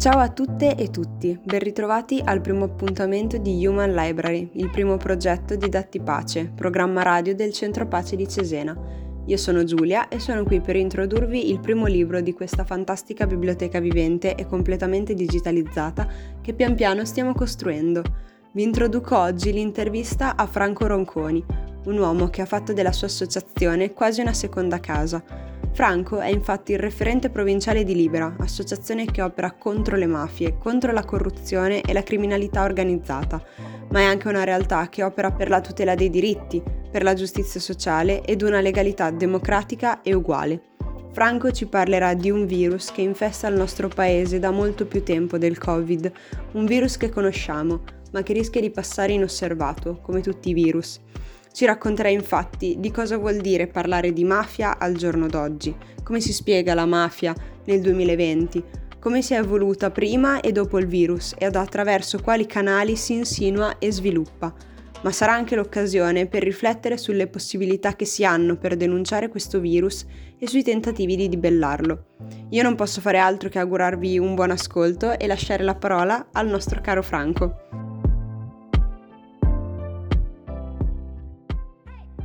Ciao a tutte e tutti, ben ritrovati al primo appuntamento di Human Library, il primo progetto di Datti Pace, programma radio del Centro Pace di Cesena. Io sono Giulia e sono qui per introdurvi il primo libro di questa fantastica biblioteca vivente e completamente digitalizzata che pian piano stiamo costruendo. Vi introduco oggi l'intervista a Franco Ronconi, un uomo che ha fatto della sua associazione quasi una seconda casa Franco è infatti il referente provinciale di Libera, associazione che opera contro le mafie, contro la corruzione e la criminalità organizzata, ma è anche una realtà che opera per la tutela dei diritti, per la giustizia sociale ed una legalità democratica e uguale. Franco ci parlerà di un virus che infesta il nostro paese da molto più tempo del Covid, un virus che conosciamo, ma che rischia di passare inosservato, come tutti i virus. Ci racconterà infatti di cosa vuol dire parlare di mafia al giorno d'oggi, come si spiega la mafia nel 2020, come si è evoluta prima e dopo il virus e attraverso quali canali si insinua e sviluppa. Ma sarà anche l'occasione per riflettere sulle possibilità che si hanno per denunciare questo virus e sui tentativi di dibellarlo. Io non posso fare altro che augurarvi un buon ascolto e lasciare la parola al nostro caro Franco.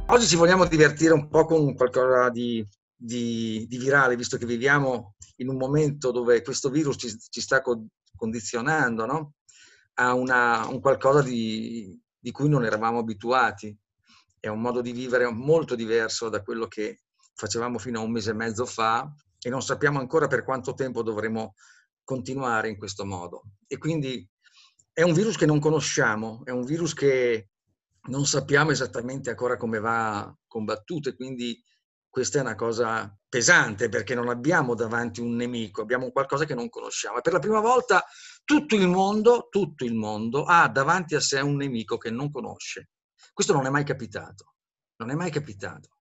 Oggi ci vogliamo divertire un po' con qualcosa di, di, di virale, visto che viviamo in un momento dove questo virus ci, ci sta condizionando no? a una, un qualcosa di, di cui non eravamo abituati. È un modo di vivere molto diverso da quello che facevamo fino a un mese e mezzo fa e non sappiamo ancora per quanto tempo dovremo continuare in questo modo. E quindi è un virus che non conosciamo, è un virus che non sappiamo esattamente ancora come va combattuto e quindi questa è una cosa pesante perché non abbiamo davanti un nemico, abbiamo qualcosa che non conosciamo. Per la prima volta tutto il mondo, tutto il mondo ha davanti a sé un nemico che non conosce. Questo non è mai capitato, non è mai capitato.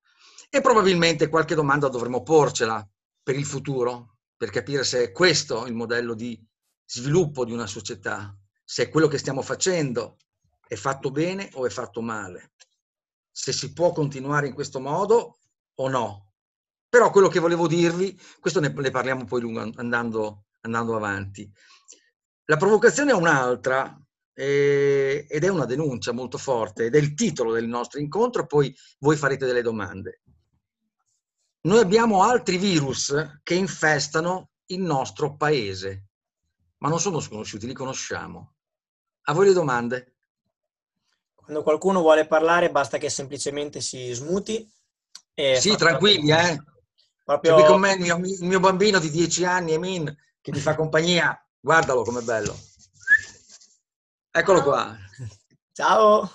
E probabilmente qualche domanda dovremo porcela per il futuro, per capire se è questo il modello di sviluppo di una società, se è quello che stiamo facendo è fatto bene o è fatto male, se si può continuare in questo modo o no. Però quello che volevo dirvi, questo ne, ne parliamo poi lungo, andando, andando, avanti. La provocazione è un'altra eh, ed è una denuncia molto forte ed è il titolo del nostro incontro, poi voi farete delle domande. Noi abbiamo altri virus che infestano il nostro paese, ma non sono sconosciuti, li conosciamo. A voi le domande? Quando qualcuno vuole parlare basta che semplicemente si smuti. E sì, tranquilli, eh. Proprio... Qui con me il mio, il mio, bambino di 10 anni, Emin, che mi fa compagnia. Guardalo com'è bello. Eccolo qua. Ciao.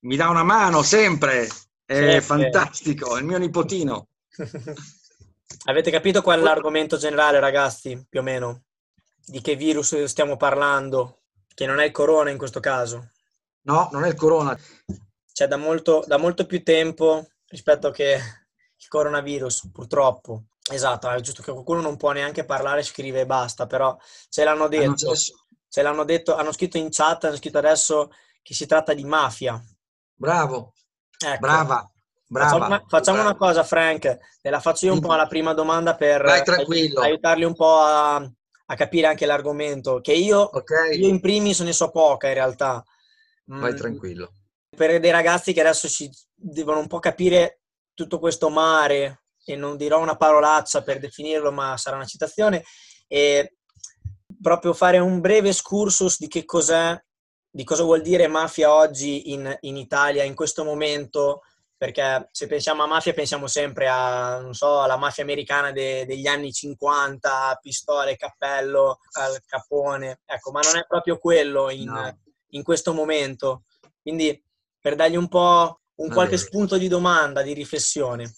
Mi dà una mano sempre. È sempre. fantastico, è il mio nipotino. Avete capito qual è l'argomento generale, ragazzi, più o meno? Di che virus stiamo parlando? Che non è il corona in questo caso. No, non è il corona. Cioè da molto, da molto più tempo rispetto che il coronavirus, purtroppo. Esatto, è giusto che qualcuno non può neanche parlare, scrive e basta, però ce l'hanno detto. Ce l'hanno detto, hanno scritto in chat, hanno scritto adesso che si tratta di mafia. Bravo, ecco. brava, brava. Facciamo, una, facciamo brava. una cosa, Frank, te la faccio io un po' alla prima domanda per Vai, aiutarli un po' a, a, capire anche l'argomento, che io, okay. io in primis ne so poca in realtà. Vai mm, tranquillo. Per dei ragazzi che adesso ci devono un po' capire tutto questo mare, e non dirò una parolaccia per definirlo, ma sarà una citazione, e proprio fare un breve excursus di che cos'è, di cosa vuol dire mafia oggi in, in Italia, in questo momento, perché se pensiamo a mafia pensiamo sempre a, non so, alla mafia americana de, degli anni 50, pistole, cappello, al capone, ecco, ma non è proprio quello in, no in questo momento. Quindi per dargli un po' un qualche spunto di domanda, di riflessione.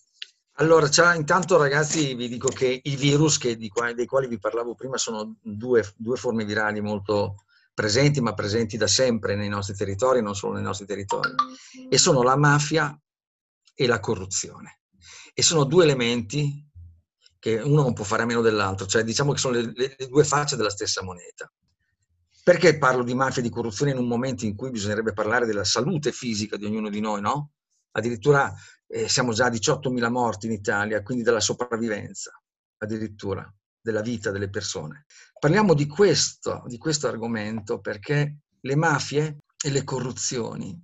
Allora, intanto ragazzi vi dico che i virus che, di, dei quali vi parlavo prima sono due, due, forme virali molto presenti, ma presenti da sempre nei nostri territori, non solo nei nostri territori, e sono la mafia e la corruzione. E sono due elementi che uno non può fare a meno dell'altro, cioè diciamo che sono le, le due facce della stessa moneta. Perché parlo di mafia e di corruzione in un momento in cui bisognerebbe parlare della salute fisica di ognuno di noi, no? Addirittura eh, siamo già a 18.000 morti in Italia, quindi della sopravvivenza, addirittura. della vita delle persone. Parliamo di questo, di questo argomento perché le mafie e le corruzioni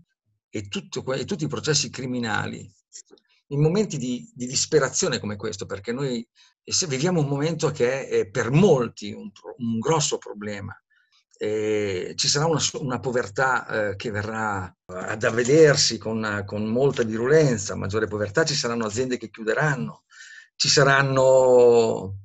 e, tutto, e tutti i processi criminali in momenti di, di, disperazione come questo, perché noi viviamo un momento che è per molti un, un grosso problema. E ci sarà una, una povertà eh, che verrà ad avvedersi con, con molta virulenza, maggiore povertà, ci saranno aziende che chiuderanno, ci saranno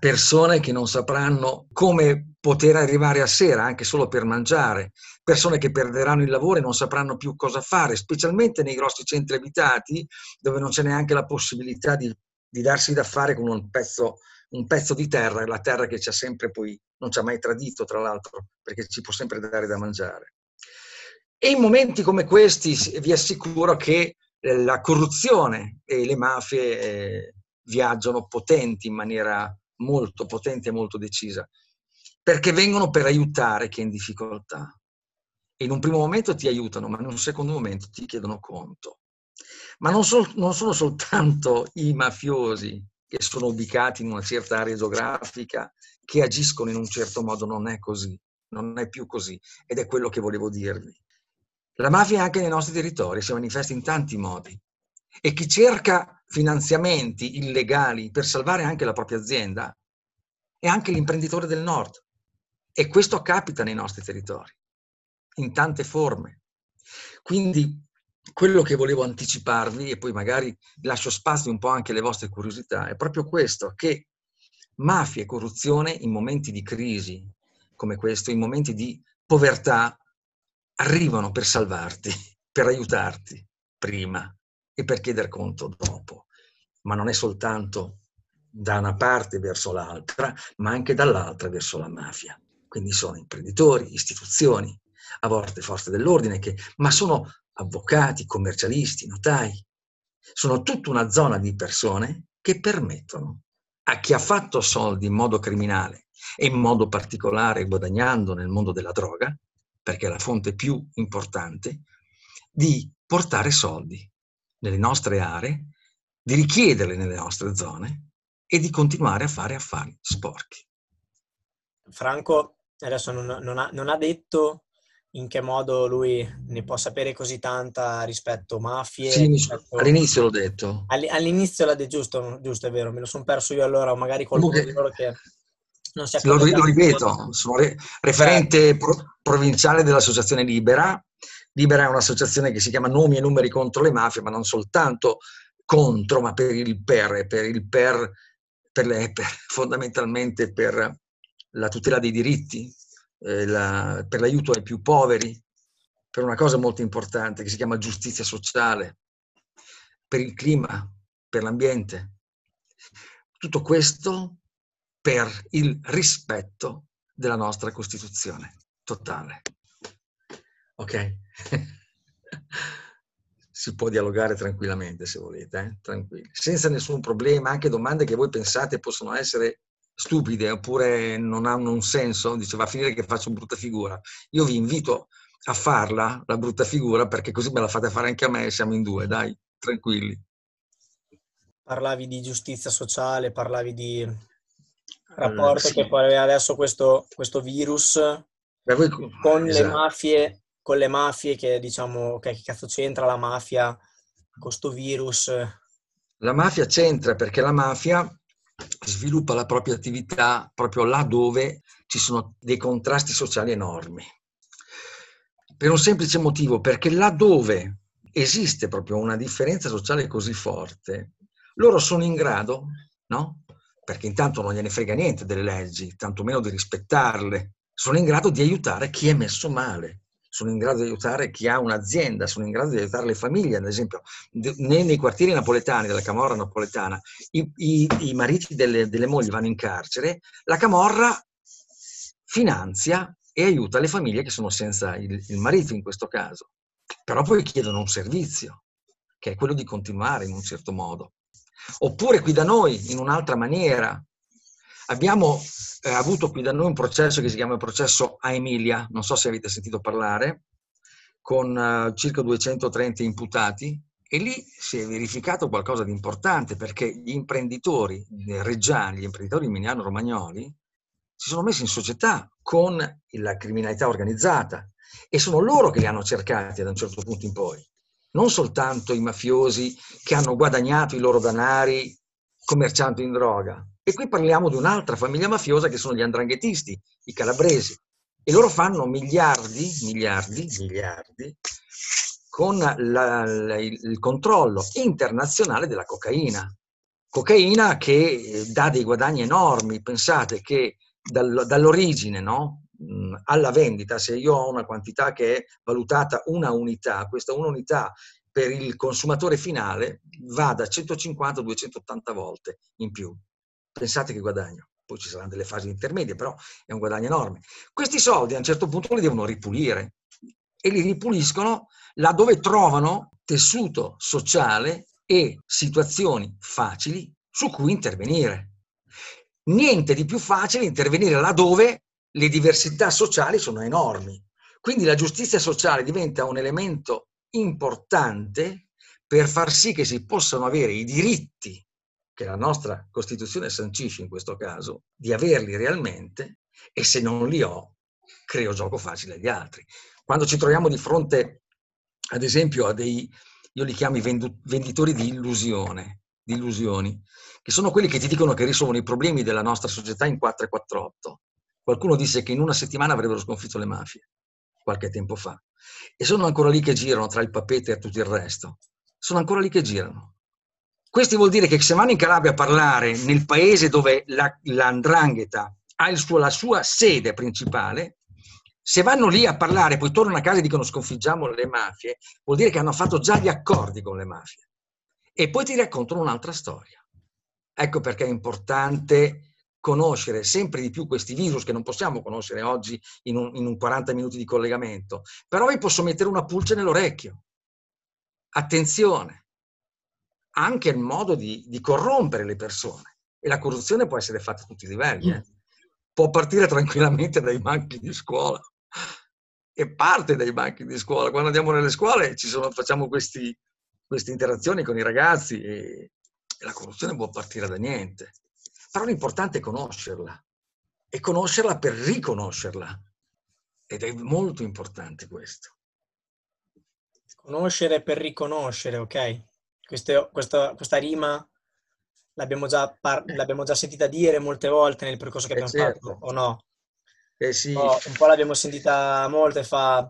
persone che non sapranno come poter arrivare a sera anche solo per mangiare, persone che perderanno il lavoro e non sapranno più cosa fare, specialmente nei grossi centri abitati dove non c'è neanche la possibilità di, di darsi da fare con un pezzo, un pezzo di terra, la terra che ci ha sempre poi, non ci ha mai tradito tra l'altro, perché ci può sempre dare da mangiare. E in momenti come questi vi assicuro che eh, la corruzione e le mafie eh, viaggiano potenti in maniera molto potente e molto decisa, perché vengono per aiutare chi è in difficoltà. In un primo momento ti aiutano, ma in un secondo momento ti chiedono conto. Ma non, so, non sono soltanto i mafiosi che sono ubicati in una certa area geografica che agiscono in un certo modo, non è così, non è più così. Ed è quello che volevo dirvi. La mafia anche nei nostri territori si manifesta in tanti modi e chi cerca finanziamenti illegali per salvare anche la propria azienda è anche l'imprenditore del nord. E questo capita nei nostri territori, in tante forme. Quindi quello che volevo anticiparvi, e poi magari lascio spazio un po' anche alle vostre curiosità, è proprio questo, che mafia e corruzione in momenti di crisi come questo, in momenti di povertà, arrivano per salvarti, per aiutarti prima e per chiedere conto dopo. Ma non è soltanto da una parte verso l'altra, ma anche dall'altra verso la mafia. Quindi sono imprenditori, istituzioni, a volte forze dell'ordine, che, ma sono avvocati, commercialisti, notai. Sono tutta una zona di persone che permettono a chi ha fatto soldi in modo criminale e in modo particolare guadagnando nel mondo della droga, perché è la fonte più importante, di portare soldi nelle nostre aree, di richiederle nelle nostre zone e di continuare a fare affari sporchi. Franco adesso non, non, ha, non ha detto in che modo lui ne può sapere così tanta rispetto a mafie. Sì, rispetto... all'inizio l'ho detto. all'inizio l'ha detto, giusto, giusto, è vero, me lo sono perso io allora, o magari qualcuno di loro che non si è Lo, lo ripeto, sono re, referente eh. pro, provinciale dell'Associazione Libera, Libera è un'associazione che si chiama Nomi e Numeri contro le mafie, ma non soltanto contro, ma per il per, per il per, per, le, per fondamentalmente per la tutela dei diritti, eh, la, per l'aiuto ai più poveri, per una cosa molto importante che si chiama giustizia sociale, per il clima, per l'ambiente. Tutto questo per il rispetto della nostra Costituzione totale. Ok? si può dialogare tranquillamente se volete, eh? tranquilli, senza nessun problema, anche domande che voi pensate possono essere stupide oppure non hanno un senso, dice va a finire che faccio brutta figura. Io vi invito a farla, la brutta figura, perché così me la fate fare anche a me e siamo in due, dai, tranquilli. Parlavi di giustizia sociale, parlavi di rapporto uh, sì. che poi adesso questo, questo virus Beh, voi, con esatto. le mafie con le mafie che diciamo, okay, che cazzo c'entra la mafia con questo virus? La mafia c'entra perché la mafia sviluppa la propria attività proprio là dove ci sono dei contrasti sociali enormi. Per un semplice motivo, perché là dove esiste proprio una differenza sociale così forte, loro sono in grado, no? Perché intanto non gliene frega niente delle leggi, tantomeno di rispettarle, sono in grado di aiutare chi è messo male sono in grado di aiutare chi ha un'azienda, sono in grado di aiutare le famiglie, ad esempio nei, quartieri napoletani, della Camorra napoletana, i, i, i mariti delle, delle mogli vanno in carcere, la Camorra finanzia e aiuta le famiglie che sono senza il, il marito in questo caso, però poi chiedono un servizio, che è quello di continuare in un certo modo. Oppure qui da noi, in un'altra maniera, Abbiamo eh, avuto qui da noi un processo che si chiama il processo a Emilia, non so se avete sentito parlare, con eh, circa 230 imputati E lì si è verificato qualcosa di importante perché gli imprenditori reggiani, gli imprenditori emiliano-romagnoli, si sono messi in società con la criminalità organizzata e sono loro che li hanno cercati da un certo punto in poi, non soltanto i mafiosi che hanno guadagnato i loro danari commerciando in droga. E qui parliamo di un'altra famiglia mafiosa che sono gli andranghetisti, i calabresi, e loro fanno miliardi, miliardi, miliardi con la, la, il controllo internazionale della cocaina. Cocaina che eh, dà dei guadagni enormi. Pensate che dal, dall'origine no? alla vendita, se io ho una quantità che è valutata una unità, questa una unità per il consumatore finale va da 150 a 280 volte in più. Pensate che guadagno. Poi ci saranno delle fasi intermedie, però è un guadagno enorme. Questi soldi a un certo punto li devono ripulire e li ripuliscono laddove trovano tessuto sociale e situazioni facili su cui intervenire. Niente di più facile intervenire laddove le diversità sociali sono enormi. Quindi la giustizia sociale diventa un elemento importante per far sì che si possano avere i diritti che la nostra Costituzione sancisce in questo caso, di averli realmente e se non li ho, creo gioco facile agli altri. Quando ci troviamo di fronte, ad esempio, a dei, io li chiamo venditori di illusione, di illusioni, che sono quelli che ti dicono che risolvono i problemi della nostra società in 4 e 4 8. Qualcuno disse che in una settimana avrebbero sconfitto le mafie, qualche tempo fa. E sono ancora lì che girano tra il papete e tutto il resto. Sono ancora lì che girano. Questo vuol dire che se vanno in Calabria a parlare nel paese dove la, l'andrangheta ha suo, la sua sede principale, se vanno lì a parlare, poi tornano a casa e dicono sconfiggiamo le mafie, vuol dire che hanno fatto già gli accordi con le mafie. E poi ti raccontano un'altra storia. Ecco perché è importante conoscere sempre di più questi virus che non possiamo conoscere oggi in un, in un 40 minuti di collegamento, però vi posso mettere una pulce nell'orecchio. Attenzione, anche il modo di, di, corrompere le persone. E la corruzione può essere fatta a tutti i livelli. Eh. Può partire tranquillamente dai banchi di scuola. E parte dai banchi di scuola. Quando andiamo nelle scuole sono, facciamo questi, queste interazioni con i ragazzi e, e la corruzione può partire da niente. Però l'importante è conoscerla. E conoscerla per riconoscerla. Ed è molto importante questo. Conoscere per riconoscere, ok? Questo, questa, questa rima l'abbiamo già, par- l'abbiamo già, sentita dire molte volte nel percorso che eh, abbiamo certo. fatto, o no? Eh sì. un, po', un po' l'abbiamo sentita molto e fa...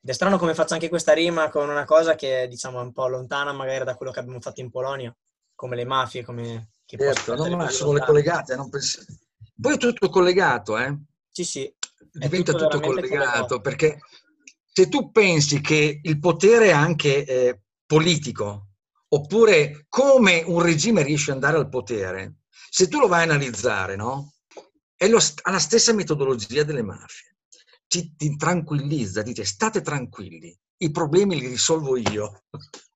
Ed è strano come faccio anche questa rima con una cosa che diciamo è un po' lontana magari da quello che abbiamo fatto in Polonia, come le mafie, come... Che certo, no, ma sono le collegate, non pens- Poi è tutto collegato, eh? Sì, sì. Diventa tutto, tutto collegato, collegato, perché se tu pensi che il potere anche eh, politico oppure come un regime riesce ad andare al potere, se tu lo vai a analizzare, no? È lo, ha la stessa metodologia delle mafie. Ti, ti tranquillizza, dice state tranquilli, i problemi li risolvo io.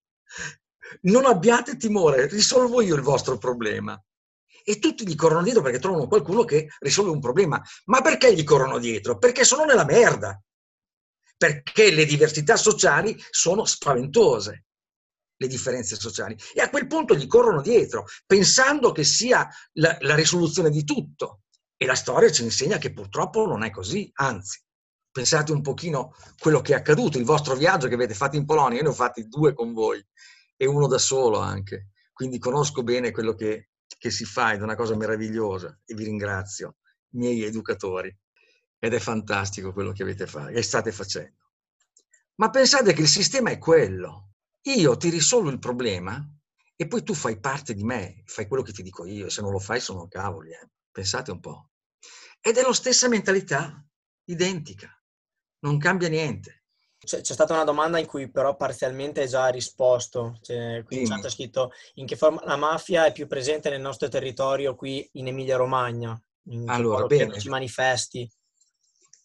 Non abbiate timore, risolvo io il vostro problema. E tutti gli corrono dietro perché trovano qualcuno che risolve un problema. Ma perché gli corrono dietro? Perché sono nella merda. Perché le diversità sociali sono spaventose le differenze sociali. E a quel punto gli corrono dietro, pensando che sia la, la risoluzione di tutto. E la storia ci insegna che purtroppo non è così, anzi. Pensate un pochino quello che è accaduto, il vostro viaggio che avete fatto in Polonia, io ne ho fatti due con voi e uno da solo anche, quindi conosco bene quello che, che si fa ed è una cosa meravigliosa e vi ringrazio, miei educatori, ed è fantastico quello che avete fatto e state facendo. Ma pensate che il sistema è quello, io ti risolvo il problema e poi tu fai parte di me, fai quello che ti dico io, e se non lo fai sono cavoli, eh. pensate un po'. Ed è la stessa mentalità, identica, non cambia niente. C'è, c'è stata una domanda in cui però parzialmente hai già risposto, cioè, qui c'è scritto in che forma la mafia è più presente nel nostro territorio qui in Emilia Romagna, in allora, bene. ci manifesti.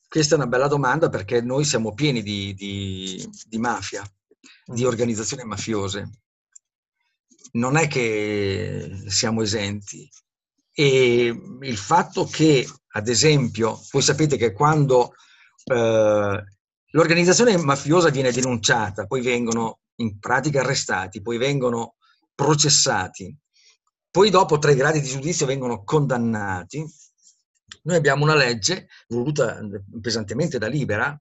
Questa è una bella domanda perché noi siamo pieni di, di, di mafia di organizzazioni mafiose. Non è che siamo esenti. E il fatto che, ad esempio, voi sapete che quando eh, l'organizzazione mafiosa viene denunciata, poi vengono in pratica arrestati, poi vengono processati, poi dopo tre gradi di giudizio vengono condannati, noi abbiamo una legge voluta pesantemente da Libera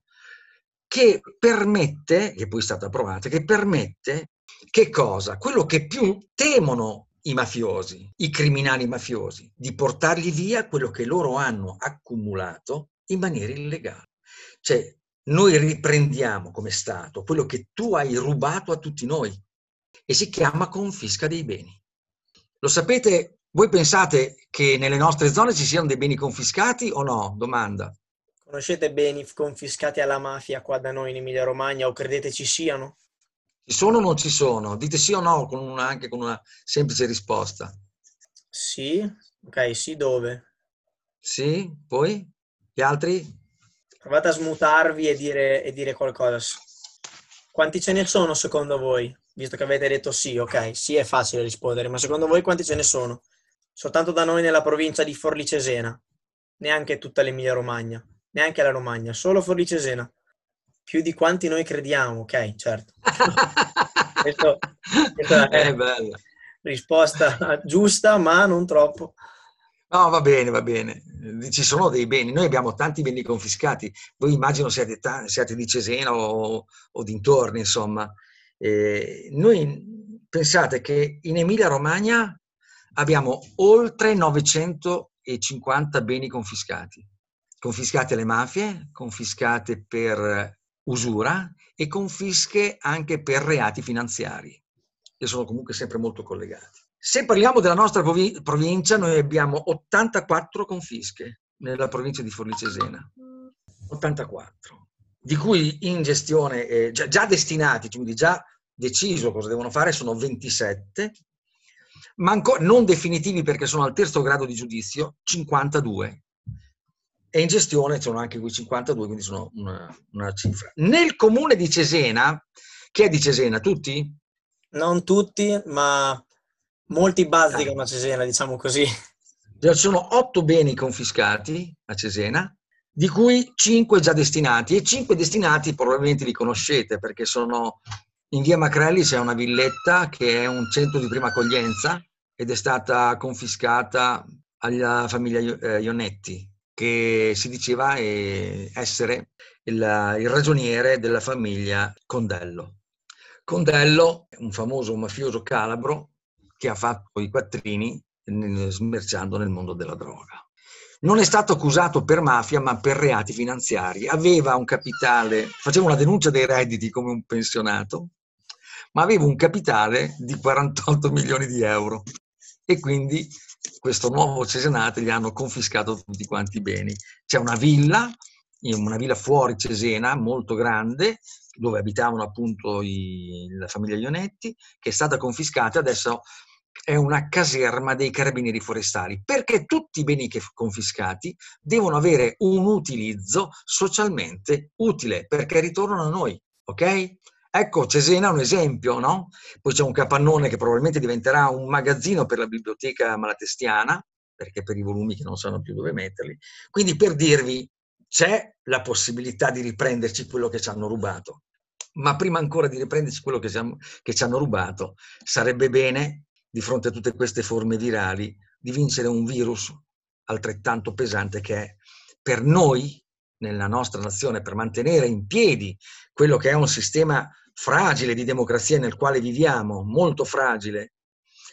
che permette, che poi è stata approvata, che permette che cosa? Quello che più temono i mafiosi, i criminali mafiosi, di portargli via quello che loro hanno accumulato in maniera illegale. Cioè, noi riprendiamo come Stato quello che tu hai rubato a tutti noi e si chiama confisca dei beni. Lo sapete, voi pensate che nelle nostre zone ci siano dei beni confiscati o no? Domanda. Conoscete beni confiscati alla mafia qua da noi in Emilia Romagna o credete ci siano? Ci sono o non ci sono? Dite sì o no con una, anche con una semplice risposta. Sì, ok, sì dove? Sì, poi? Gli altri? Provate a smutarvi e dire, e dire qualcosa. Quanti ce ne sono secondo voi? Visto che avete detto sì, ok, sì è facile rispondere, ma secondo voi quanti ce ne sono? Soltanto da noi nella provincia di Forlì Cesena, neanche tutta l'Emilia Romagna, neanche la Romagna, solo Forlì Cesena più di quanti noi crediamo, ok, certo. Questo, questa è, è risposta giusta, ma non troppo. No, va bene, va bene. Ci sono dei beni. Noi abbiamo tanti beni confiscati. Voi immagino siate, siate di Cesena o, o dintorni, insomma. Eh, noi pensate che in Emilia-Romagna abbiamo oltre 950 beni confiscati. Confiscati alle mafie, confiscate per usura e confische anche per reati finanziari, che sono comunque sempre molto collegati. Se parliamo della nostra provincia, noi abbiamo 84 confische nella provincia di Forlì Cesena. 84, di cui in gestione eh, già destinati, quindi già deciso cosa devono fare, sono 27, ma ancora non definitivi perché sono al terzo grado di giudizio, 52 e in gestione sono anche qui 52, quindi sono una, una, cifra. Nel comune di Cesena, che è di Cesena? Tutti? Non tutti, ma molti bazzicano a Cesena, diciamo così. Ci sono otto beni confiscati a Cesena, di cui cinque già destinati e cinque destinati probabilmente li conoscete perché sono in via Macrelli c'è una villetta che è un centro di prima accoglienza ed è stata confiscata alla famiglia eh, Ionetti che si diceva eh, essere il, il ragioniere della famiglia Condello. Condello, un famoso mafioso calabro che ha fatto i quattrini smerciando nel mondo della droga. Non è stato accusato per mafia, ma per reati finanziari. Aveva un capitale, faceva una denuncia dei redditi come un pensionato, ma aveva un capitale di 48 milioni di euro e quindi questo nuovo Cesenate gli hanno confiscato tutti quanti i beni. C'è una villa, una villa fuori Cesena, molto grande, dove abitavano appunto i, la famiglia Ionetti, che è stata confiscata, adesso è una caserma dei carabinieri forestali, perché tutti i beni confiscati devono avere un utilizzo socialmente utile, perché ritornano a noi, ok? Ecco, Cesena è un esempio, no? Poi c'è un capannone che probabilmente diventerà un magazzino per la biblioteca malatestiana, perché per i volumi che non sanno più dove metterli. Quindi per dirvi, c'è la possibilità di riprenderci quello che ci hanno rubato. Ma prima ancora di riprenderci quello che hanno, che ci hanno rubato, sarebbe bene, di fronte a tutte queste forme virali, di vincere un virus altrettanto pesante che è per noi, nella nostra nazione, per mantenere in piedi quello che è un sistema fragile di democrazia nel quale viviamo, molto fragile,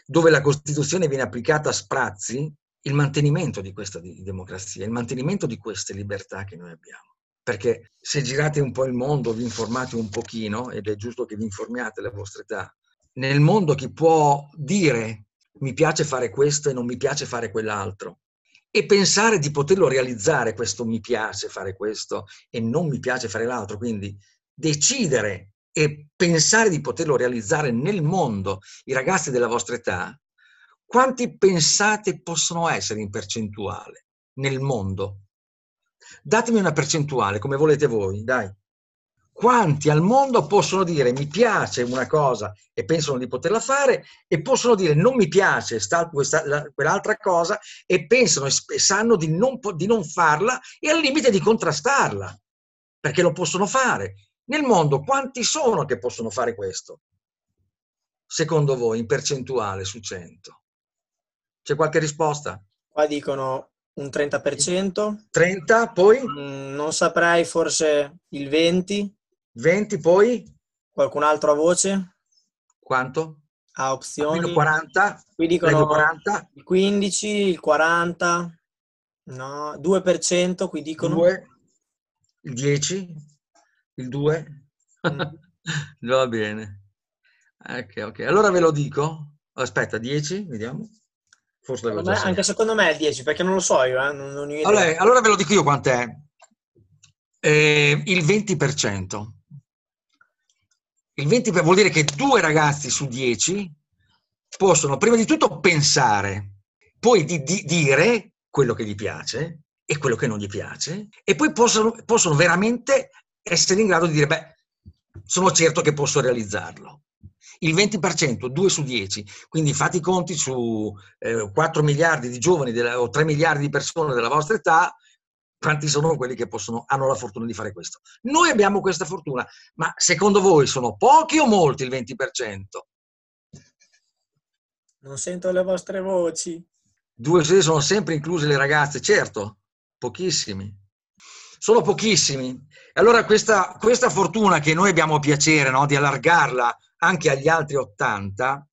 dove la Costituzione viene applicata a sprazzi, il mantenimento di questa democrazia, il mantenimento di queste libertà che noi abbiamo. Perché se girate un po' il mondo, vi informate un pochino, ed è giusto che vi informiate la vostra età, nel mondo chi può dire mi piace fare questo e non mi piace fare quell'altro, e pensare di poterlo realizzare, questo mi piace fare questo e non mi piace fare l'altro, quindi decidere e pensare di poterlo realizzare nel mondo, i ragazzi della vostra età, quanti pensate possono essere in percentuale nel mondo? Datemi una percentuale, come volete voi, dai. Quanti al mondo possono dire mi piace una cosa e pensano di poterla fare e possono dire non mi piace sta, questa, la, quell'altra cosa e pensano e sanno di non, di non farla e al limite di contrastarla, perché lo possono fare. Nel mondo quanti sono che possono fare questo? secondo voi in percentuale su 100? C'è qualche risposta? Qua dicono un 30%. 30, poi? Mm, non saprei, forse il 20. 20, poi? Qualcun altro a voce? Quanto? A opzioni? Almeno 40. Qui dicono 40. il 15, il 40, no, 2%, qui dicono... 2, il 10, il 2. Mm. Va bene. Ok, ok. Allora ve lo dico. Aspetta, 10, vediamo. Forse l'avevo già anche secondo me è il 10, perché non lo so io, eh, non, non. Allora, allora ve lo dico io quant'è. Eh, il 20%. Il 20% vuol dire che due ragazzi su 10 possono prima di tutto pensare, poi di, di dire quello che gli piace e quello che non gli piace, e poi possono, possono veramente essere in grado di dire, beh, sono certo che posso realizzarlo. Il 20%, 2 su 10, quindi fate i conti su eh, 4 miliardi di giovani della- o 3 miliardi di persone della vostra età, quanti sono quelli che possono, hanno la fortuna di fare questo. Noi abbiamo questa fortuna, ma secondo voi sono pochi o molti il 20%? Non sento le vostre voci. Due su sono sempre incluse le ragazze, certo, pochissimi. Sono pochissimi. E allora questa, questa fortuna che noi abbiamo piacere no, di allargarla anche agli altri 80,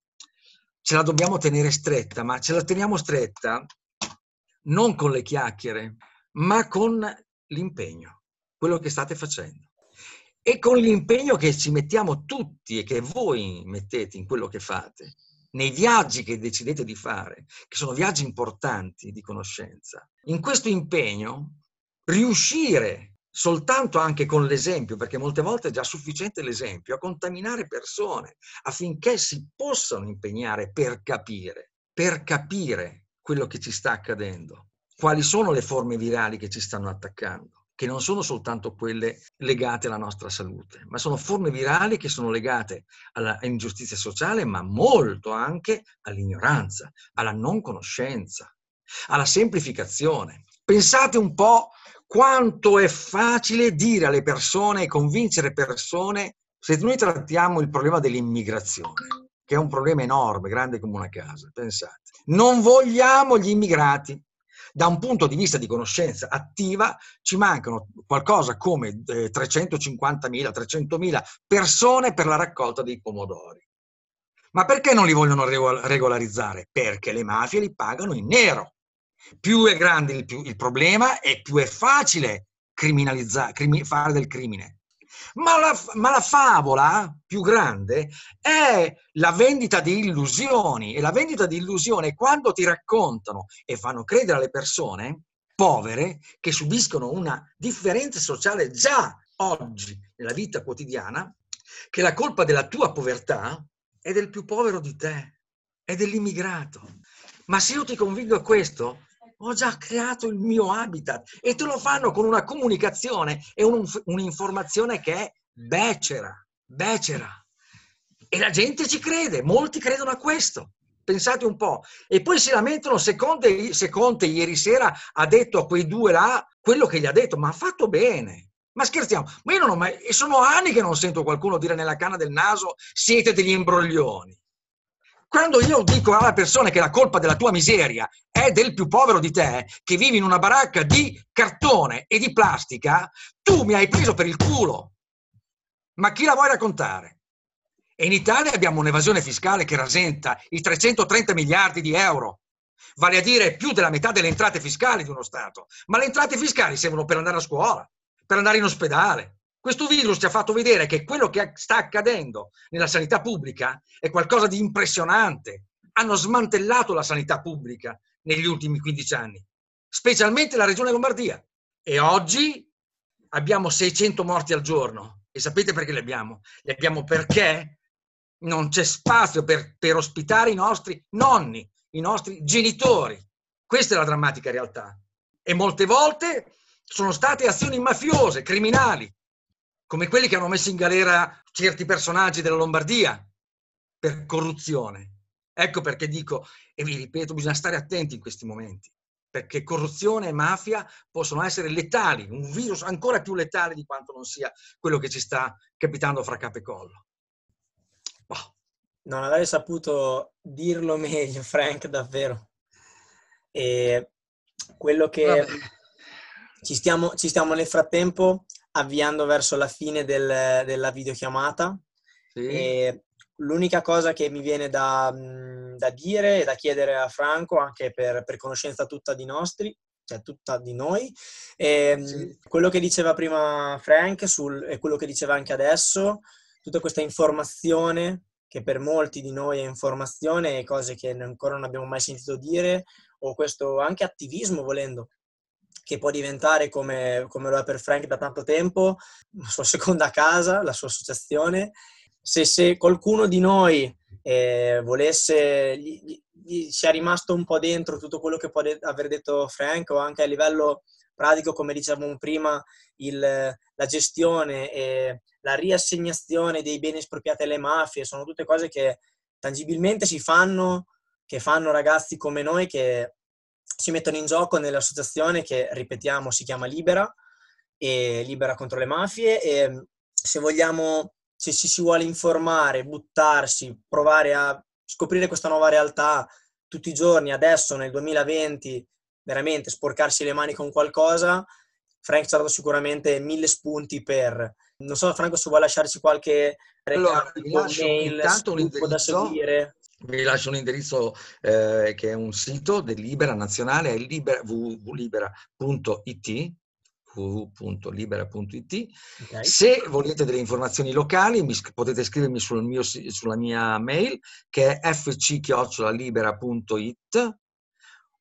ce la dobbiamo tenere stretta, ma ce la teniamo stretta non con le chiacchiere, ma con l'impegno, quello che state facendo. E con l'impegno che ci mettiamo tutti e che voi mettete in quello che fate, nei viaggi che decidete di fare, che sono viaggi importanti di conoscenza. In questo impegno riuscire soltanto anche con l'esempio, perché molte volte è già sufficiente l'esempio, a contaminare persone affinché si possano impegnare per capire, per capire quello che ci sta accadendo, quali sono le forme virali che ci stanno attaccando, che non sono soltanto quelle legate alla nostra salute, ma sono forme virali che sono legate all'ingiustizia sociale, ma molto anche all'ignoranza, alla non conoscenza, alla semplificazione. Pensate un po' quanto è facile dire alle persone e convincere persone, se noi trattiamo il problema dell'immigrazione, che è un problema enorme, grande come una casa, pensate, non vogliamo gli immigrati. Da un punto di vista di conoscenza attiva ci mancano qualcosa come eh, 350.000, 300.000 persone per la raccolta dei pomodori. Ma perché non li vogliono regolarizzare? Perché le mafie li pagano in nero più è grande il, più, il problema e più è facile criminalizzare, crimi, fare del crimine. Ma la, ma la, favola più grande è la vendita di illusioni e la vendita di illusioni è quando ti raccontano e fanno credere alle persone povere che subiscono una differenza sociale già oggi nella vita quotidiana che la colpa della tua povertà è del più povero di te, è dell'immigrato. Ma se io ti convinco a questo, ho già creato il mio habitat e te lo fanno con una comunicazione e un, un'informazione che è becera, becera. E la gente ci crede, molti credono a questo. Pensate un po'. E poi si lamentano se Conte, se Conte ieri sera ha detto a quei due là quello che gli ha detto, ma ha fatto bene. Ma scherziamo, ma io non ho mai, sono anni che non sento qualcuno dire nella canna del naso siete degli imbroglioni. Quando io dico alla persona che la colpa della tua miseria è del più povero di te, che vivi in una baracca di cartone e di plastica, tu mi hai preso per il culo. Ma chi la vuoi raccontare? E in Italia abbiamo un'evasione fiscale che rasenta i 330 miliardi di euro, vale a dire più della metà delle entrate fiscali di uno Stato. Ma le entrate fiscali servono per andare a scuola, per andare in ospedale, questo virus ci ha fatto vedere che quello che sta accadendo nella sanità pubblica è qualcosa di impressionante. Hanno smantellato la sanità pubblica negli ultimi 15 anni, specialmente la regione Lombardia. E oggi abbiamo 600 morti al giorno. E sapete perché li abbiamo? Li abbiamo perché non c'è spazio per, per ospitare i nostri nonni, i nostri genitori. Questa è la drammatica realtà. E molte volte sono state azioni mafiose, criminali, come quelli che hanno messo in galera certi personaggi della Lombardia per corruzione. Ecco perché dico, e vi ripeto, bisogna stare attenti in questi momenti, perché corruzione e mafia possono essere letali, un virus ancora più letale di quanto non sia quello che ci sta capitando fra capo e collo. Wow. non avrei saputo dirlo meglio, Frank, davvero. E quello che ci stiamo, ci stiamo, nel frattempo avviando verso la fine del, della videochiamata. Sì. L'unica cosa che mi viene da, da, dire e da chiedere a Franco, anche per, per conoscenza tutta di nostri, cioè tutta di noi. E, ehm, sì. Quello che diceva prima Frank sul, e quello che diceva anche adesso, tutta questa informazione che per molti di noi è informazione e cose che ancora non abbiamo mai sentito dire, o questo anche attivismo volendo, che può diventare come, come lo è per Frank da tanto tempo, la sua seconda casa, la sua associazione. Se, se qualcuno di noi eh, volesse, gli, gli sia rimasto un po' dentro tutto quello che può de- aver detto Frank o anche a livello pratico, come dicevamo prima, il, la gestione e la riassegnazione dei beni espropriati alle mafie, sono tutte cose che tangibilmente si fanno, che fanno ragazzi come noi che si mettono in gioco nell'associazione che, ripetiamo, si chiama Libera, e Libera contro le mafie e se vogliamo, se ci si vuole informare, buttarsi, provare a scoprire questa nuova realtà tutti i giorni, adesso nel 2020, veramente sporcarsi le mani con qualcosa, Frank ci ha dato sicuramente mille spunti per... Non so, Franco, se vuoi lasciarci qualche allora, lascio mail, intanto un indirizzo, vi lascio un indirizzo eh, che è un sito del Libera Nazionale, è libera, www.libera.it www.libera.it. Okay. Se volete delle informazioni locali mi, potete scrivermi sul mio, sulla mia mail che è fc-libera.it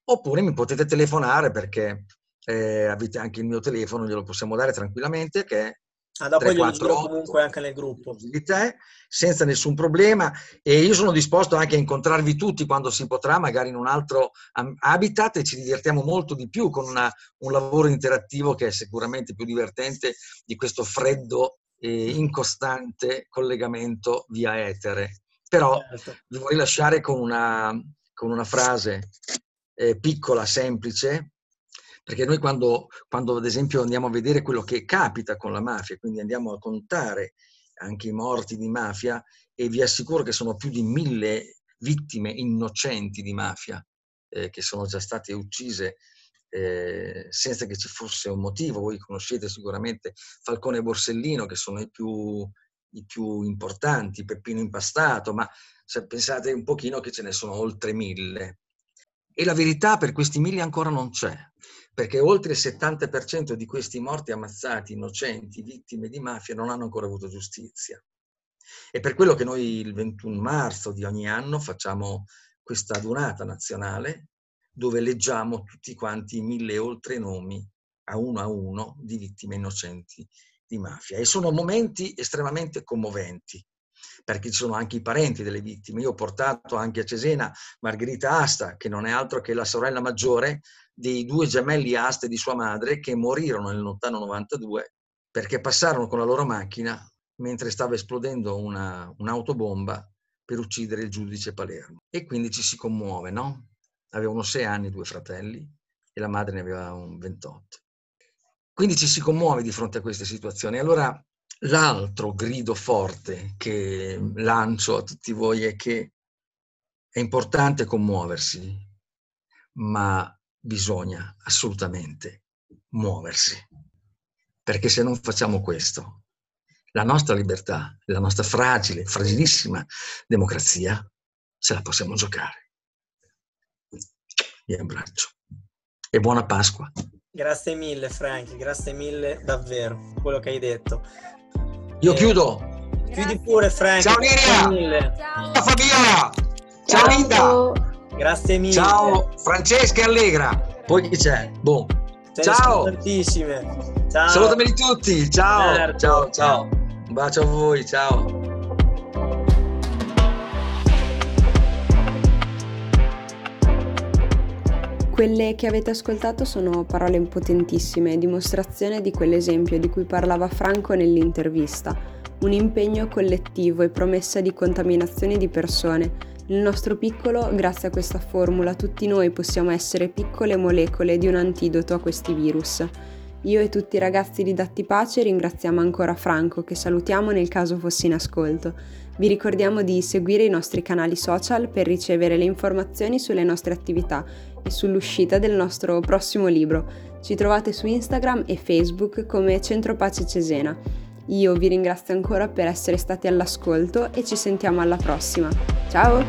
oppure mi potete telefonare perché eh, avete anche il mio telefono, glielo possiamo dare tranquillamente che è Ah, dopo 3, glielo giro comunque anche nel gruppo. Di te, senza nessun problema e io sono disposto anche a incontrarvi tutti quando si potrà, magari in un altro habitat e ci divertiamo molto di più con una, un lavoro interattivo che è sicuramente più divertente di questo freddo e incostante collegamento via etere. Però certo. vi vorrei lasciare con una, con una frase eh, piccola, semplice, perché noi quando, quando, ad esempio andiamo a vedere quello che capita con la mafia, quindi andiamo a contare anche i morti di mafia, e vi assicuro che sono più di mille vittime innocenti di mafia eh, che sono già state uccise eh, senza che ci fosse un motivo. Voi conoscete sicuramente Falcone e Borsellino, che sono i più, i più importanti, Peppino Impastato, ma se pensate un pochino che ce ne sono oltre mille. E la verità per questi mille ancora non c'è perché oltre il 70% di questi morti ammazzati, innocenti, vittime di mafia, non hanno ancora avuto giustizia. È per quello che noi il 21 marzo di ogni anno facciamo questa adunata nazionale dove leggiamo tutti quanti i mille oltre nomi a uno a uno di vittime innocenti di mafia. E sono momenti estremamente commoventi, perché ci sono anche i parenti delle vittime. Io ho portato anche a Cesena Margherita Asta, che non è altro che la sorella maggiore dei due gemelli Aste di sua madre che morirono nel lontano 92 perché passarono con la loro macchina mentre stava esplodendo una, un'autobomba per uccidere il giudice Palermo. E quindi ci si commuove, no? Avevano sei anni due fratelli e la madre ne aveva un 28. Quindi ci si commuove di fronte a queste situazioni. Allora l'altro grido forte che lancio a tutti voi è che è importante commuoversi, ma bisogna assolutamente muoversi, perché se non facciamo questo, la nostra libertà, la nostra fragile, fragilissima democrazia, ce la possiamo giocare. Vi abbraccio e buona Pasqua. Grazie mille Frank, grazie mille davvero quello che hai detto. Io e... chiudo. Chiudi pure Frank. Ciao Liria. Ciao Fabiola. Ciao, Ciao Linda. Grazie mille. Ciao Francesca Allegra. Poi chi c'è? Boh. Ciao. Tantissime. Ciao. Salutami tutti. Ciao. Certo. Ciao, ciao. Un bacio a voi. Ciao. Quelle che avete ascoltato sono parole potentissime, dimostrazione di quell'esempio di cui parlava Franco nell'intervista, un impegno collettivo e promessa di contaminazione di persone nel nostro piccolo, grazie a questa formula, tutti noi possiamo essere piccole molecole di un antidoto a questi virus. Io e tutti i ragazzi di Datti Pace ringraziamo ancora Franco, che salutiamo nel caso fossi in ascolto. Vi ricordiamo di seguire i nostri canali social per ricevere le informazioni sulle nostre attività e sull'uscita del nostro prossimo libro. Ci trovate su Instagram e Facebook come Centro Pace Cesena. Io vi ringrazio ancora per essere stati all'ascolto e ci sentiamo alla prossima. Ciao!